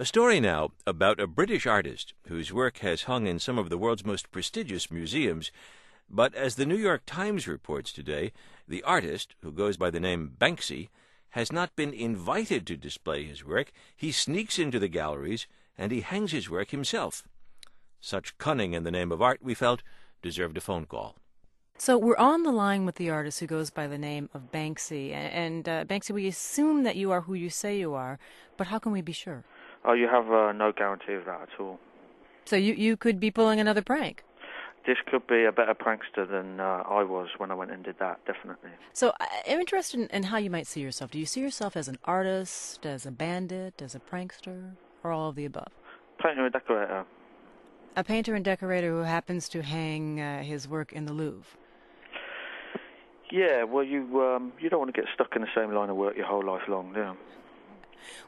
A story now about a British artist whose work has hung in some of the world's most prestigious museums. But as the New York Times reports today, the artist, who goes by the name Banksy, has not been invited to display his work. He sneaks into the galleries and he hangs his work himself. Such cunning in the name of art, we felt, deserved a phone call. So we're on the line with the artist who goes by the name of Banksy. And uh, Banksy, we assume that you are who you say you are, but how can we be sure? Oh, you have uh, no guarantee of that at all. So you you could be pulling another prank. This could be a better prankster than uh, I was when I went and did that, definitely. So I'm interested in, in how you might see yourself. Do you see yourself as an artist, as a bandit, as a prankster, or all of the above? Painter and decorator. A painter and decorator who happens to hang uh, his work in the Louvre. Yeah, well, you um, you don't want to get stuck in the same line of work your whole life long, do you?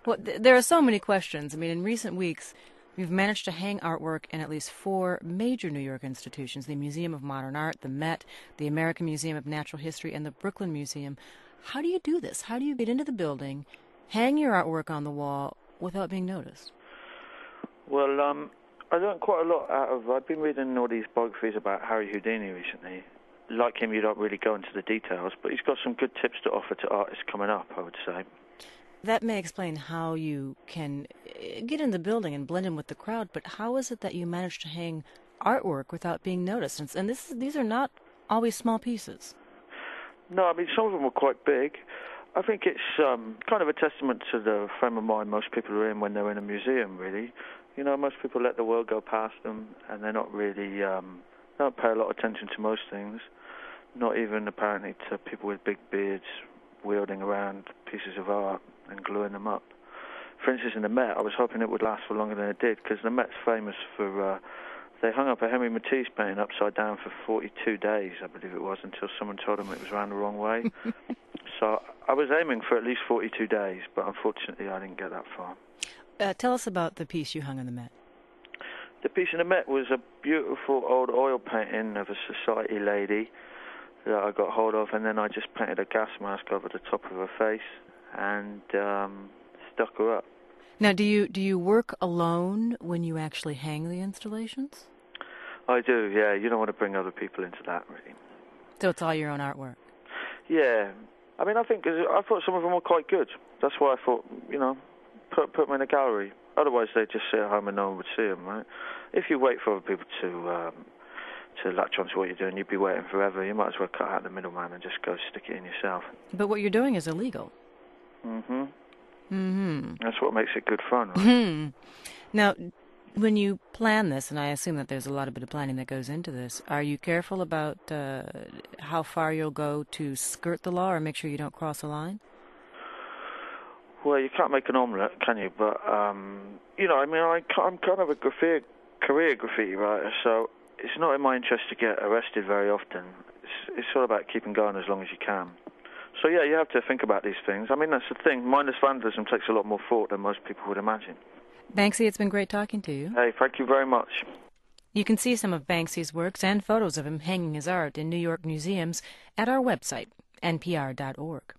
Well, th- there are so many questions. I mean, in recent weeks, we've managed to hang artwork in at least four major New York institutions the Museum of Modern Art, the Met, the American Museum of Natural History, and the Brooklyn Museum. How do you do this? How do you get into the building, hang your artwork on the wall without being noticed? Well, um, I learned quite a lot out of. I've been reading all these biographies about Harry Houdini recently. Like him, you don't really go into the details, but he's got some good tips to offer to artists coming up, I would say. That may explain how you can eh, get in the building and blend in with the crowd, but how is it that you manage to hang artwork without being noticed? And, this, these are not always small pieces. No, I mean, some of them were quite big. I think it's um, kind of a testament to the frame of mind most people are in when they're in a museum, really. You know, most people let the world go past them, and they're not really, um, don't pay a lot of attention to most things. Not even apparently to people with big beards wielding around pieces of art and gluing them up. For instance, in the Met, I was hoping it would last for longer than it did because the Met's famous for. Uh, they hung up a Henry Matisse painting upside down for 42 days, I believe it was, until someone told them it was around the wrong way. so I was aiming for at least 42 days, but unfortunately I didn't get that far. Uh, tell us about the piece you hung in the Met. The piece in the Met was a beautiful old oil painting of a society lady that I got hold of, and then I just painted a gas mask over the top of her face and um, stuck her up. Now, do you do you work alone when you actually hang the installations? I do, yeah. You don't want to bring other people into that, really. So it's all your own artwork. Yeah, I mean, I think I thought some of them were quite good. That's why I thought, you know, put put them in a gallery. Otherwise, they'd just sit at home and no one would see them, right? If you wait for other people to um, to latch onto what you're doing, you'd be waiting forever. You might as well cut out the middleman and just go stick it in yourself. But what you're doing is illegal. Mm-hmm. Mm-hmm. That's what makes it good fun, right? Hmm. Now, when you plan this, and I assume that there's a lot of bit of planning that goes into this, are you careful about uh, how far you'll go to skirt the law or make sure you don't cross a line? Well, you can't make an omelette, can you? But um, you know, I mean, I, I'm kind of a graffiti, career graffiti writer, so it's not in my interest to get arrested very often. It's, it's all about keeping going as long as you can. So yeah, you have to think about these things. I mean, that's the thing. Mindless vandalism takes a lot more thought than most people would imagine. Banksy, it's been great talking to you. Hey, thank you very much. You can see some of Banksy's works and photos of him hanging his art in New York museums at our website, npr.org.